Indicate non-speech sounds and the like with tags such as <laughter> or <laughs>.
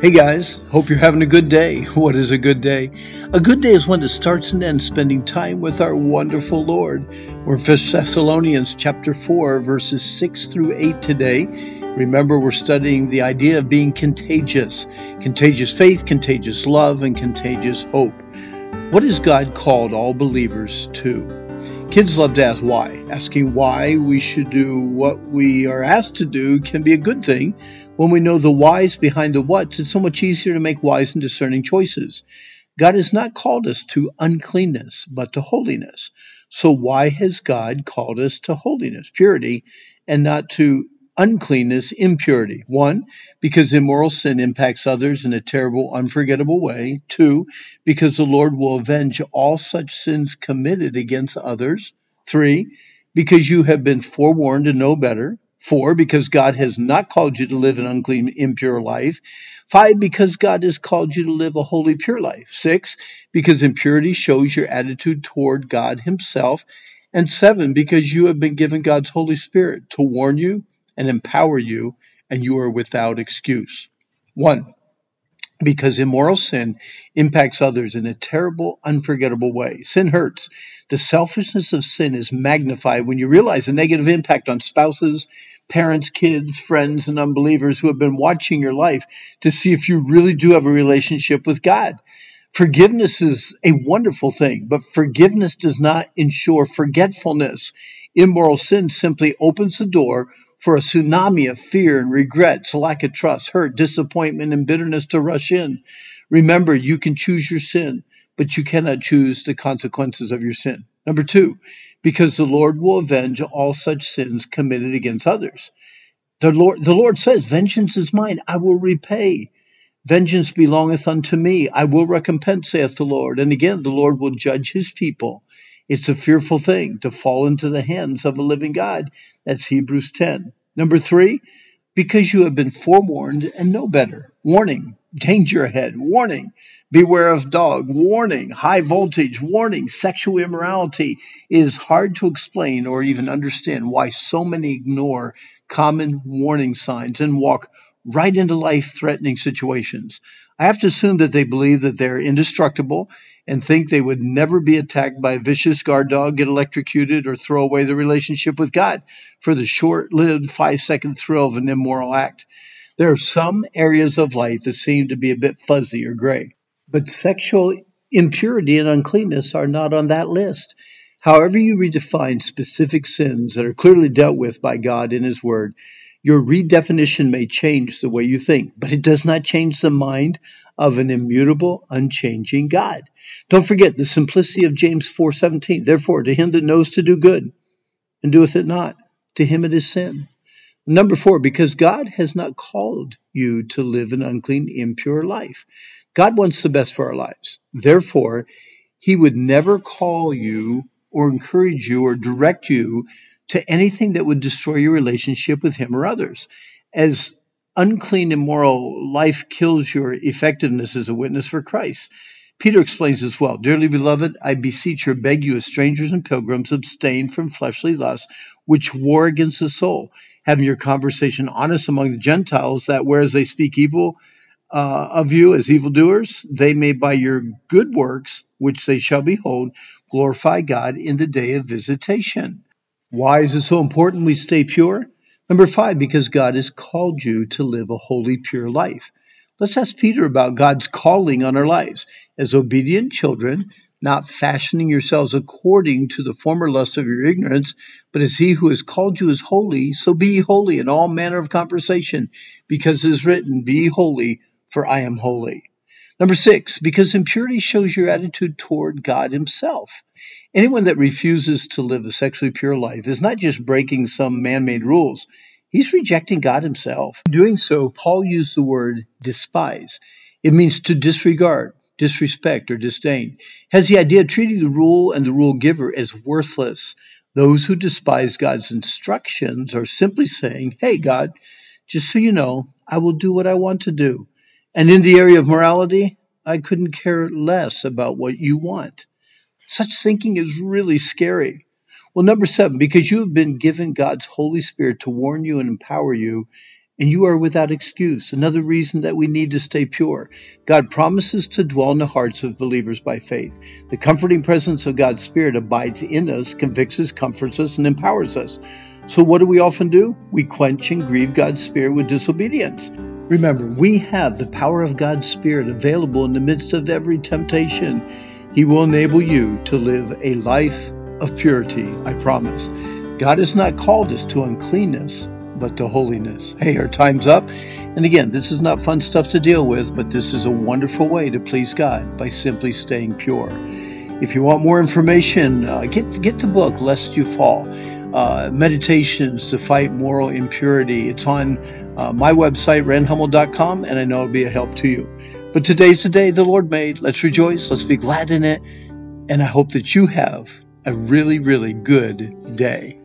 Hey guys, hope you're having a good day. <laughs> What is a good day? A good day is one that starts and ends spending time with our wonderful Lord. We're in 1 Thessalonians chapter 4, verses 6 through 8 today. Remember, we're studying the idea of being contagious contagious faith, contagious love, and contagious hope. What has God called all believers to? Kids love to ask why. Asking why we should do what we are asked to do can be a good thing when we know the whys behind the whats, it's so much easier to make wise and discerning choices. God has not called us to uncleanness, but to holiness. So why has God called us to holiness, purity, and not to uncleanness, impurity? One, because immoral sin impacts others in a terrible, unforgettable way. Two, because the Lord will avenge all such sins committed against others. Three, because you have been forewarned to know better. Four, because God has not called you to live an unclean, impure life. Five, because God has called you to live a holy, pure life. Six, because impurity shows your attitude toward God Himself. And seven, because you have been given God's Holy Spirit to warn you and empower you, and you are without excuse. One, because immoral sin impacts others in a terrible, unforgettable way. Sin hurts. The selfishness of sin is magnified when you realize the negative impact on spouses, parents, kids, friends, and unbelievers who have been watching your life to see if you really do have a relationship with God. Forgiveness is a wonderful thing, but forgiveness does not ensure forgetfulness. Immoral sin simply opens the door for a tsunami of fear and regrets, lack of trust, hurt, disappointment, and bitterness to rush in. Remember, you can choose your sin, but you cannot choose the consequences of your sin. Number two, because the Lord will avenge all such sins committed against others. The Lord, the Lord says, Vengeance is mine, I will repay. Vengeance belongeth unto me, I will recompense, saith the Lord. And again, the Lord will judge his people. It's a fearful thing to fall into the hands of a living God. That's Hebrews 10. Number three, because you have been forewarned and know better. Warning, danger ahead. Warning, beware of dog. Warning, high voltage. Warning, sexual immorality. It is hard to explain or even understand why so many ignore common warning signs and walk right into life threatening situations. I have to assume that they believe that they're indestructible and think they would never be attacked by a vicious guard dog, get electrocuted, or throw away the relationship with God for the short lived five second thrill of an immoral act. There are some areas of life that seem to be a bit fuzzy or gray, but sexual impurity and uncleanness are not on that list. However, you redefine specific sins that are clearly dealt with by God in His Word, your redefinition may change the way you think, but it does not change the mind of an immutable, unchanging God. Don't forget the simplicity of James 4:17. Therefore, to him that knows to do good and doeth it not, to him it is sin. Number four, because God has not called you to live an unclean, impure life. God wants the best for our lives. Therefore, he would never call you or encourage you or direct you to anything that would destroy your relationship with Him or others. As unclean, immoral life kills your effectiveness as a witness for Christ. Peter explains as well Dearly beloved, I beseech you, beg you, as strangers and pilgrims, abstain from fleshly lusts, which war against the soul, having your conversation honest among the Gentiles, that whereas they speak evil uh, of you as evildoers, they may by your good works, which they shall behold, glorify God in the day of visitation. Why is it so important we stay pure? Number five, because God has called you to live a holy, pure life. Let's ask Peter about God's calling on our lives. As obedient children, not fashioning yourselves according to the former lusts of your ignorance, but as he who has called you is holy, so be holy in all manner of conversation, because it is written, Be holy, for I am holy. Number six, because impurity shows your attitude toward God Himself. Anyone that refuses to live a sexually pure life is not just breaking some man made rules, he's rejecting God Himself. In doing so, Paul used the word despise. It means to disregard, disrespect, or disdain. Has the idea of treating the rule and the rule giver as worthless. Those who despise God's instructions are simply saying, Hey, God, just so you know, I will do what I want to do. And in the area of morality, I couldn't care less about what you want. Such thinking is really scary. Well, number seven, because you have been given God's Holy Spirit to warn you and empower you, and you are without excuse. Another reason that we need to stay pure. God promises to dwell in the hearts of believers by faith. The comforting presence of God's Spirit abides in us, convicts us, comforts us, and empowers us. So, what do we often do? We quench and grieve God's Spirit with disobedience. Remember, we have the power of God's Spirit available in the midst of every temptation. He will enable you to live a life of purity, I promise. God has not called us to uncleanness, but to holiness. Hey, our time's up. And again, this is not fun stuff to deal with, but this is a wonderful way to please God by simply staying pure. If you want more information, uh, get get the book Lest You Fall. Uh, meditations to fight moral impurity. It's on uh, my website, randhummel.com, and I know it'll be a help to you. But today's the day the Lord made. Let's rejoice. Let's be glad in it. And I hope that you have a really, really good day.